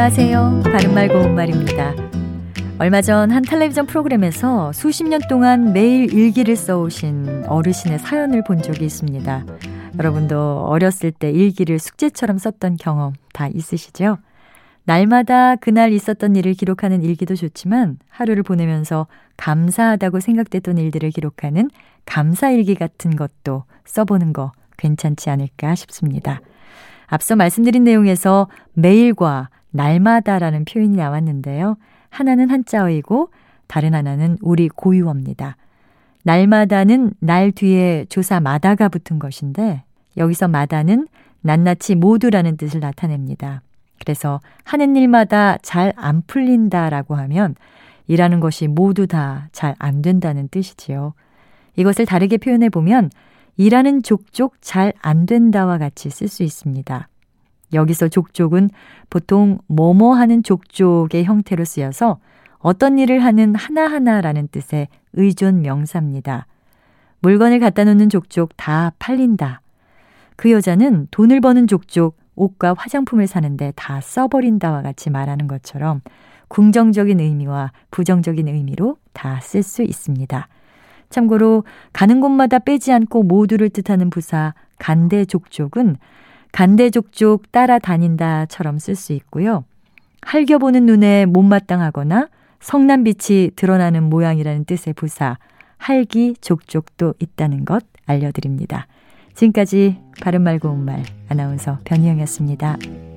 안녕하세요. 바른말 고운말입니다. 얼마 전 한 텔레비전 프로그램에서 수십 년 동안 매일 일기를 써오신 어르신의 사연을 본 적이 있습니다. 여러분도 어렸을 때 일기를 숙제처럼 썼던 경험 다 있으시죠? 날마다 그날 있었던 일을 기록하는 일기도 좋지만 하루를 보내면서 감사하다고 생각됐던 일들을 기록하는 감사일기 같은 것도 써보는 거 괜찮지 않을까 싶습니다. 앞서 말씀드린 내용에서 매일과 날마다라는 표현이 나왔는데요. 하나는 한자어이고 다른 하나는 우리 고유어입니다. 날마다는 날 뒤에 조사 마다가 붙은 것인데 여기서 마다는 낱낱이 모두라는 뜻을 나타냅니다. 그래서 하는 일마다 잘 안 풀린다라고 하면 일하는 것이 모두 다 잘 안 된다는 뜻이지요. 이것을 다르게 표현해 보면 일하는 족족 잘 안 된다와 같이 쓸 수 있습니다. 여기서 족족은 보통 뭐뭐 하는 족족의 형태로 쓰여서 어떤 일을 하는 하나하나라는 뜻의 의존 명사입니다. 물건을 갖다 놓는 족족 다 팔린다. 그 여자는 돈을 버는 족족 옷과 화장품을 사는데 다 써버린다와 같이 말하는 것처럼 긍정적인 의미와 부정적인 의미로 다 쓸 수 있습니다. 참고로 가는 곳마다 빼지 않고 모두를 뜻하는 부사 간대족족은 간대족족 따라다닌다처럼 쓸 수 있고요. 할겨보는 눈에 못마땅하거나 성난빛이 드러나는 모양이라는 뜻의 부사 할기족족도 있다는 것 알려드립니다. 지금까지 바른말 고운말 아나운서 변희영이었습니다.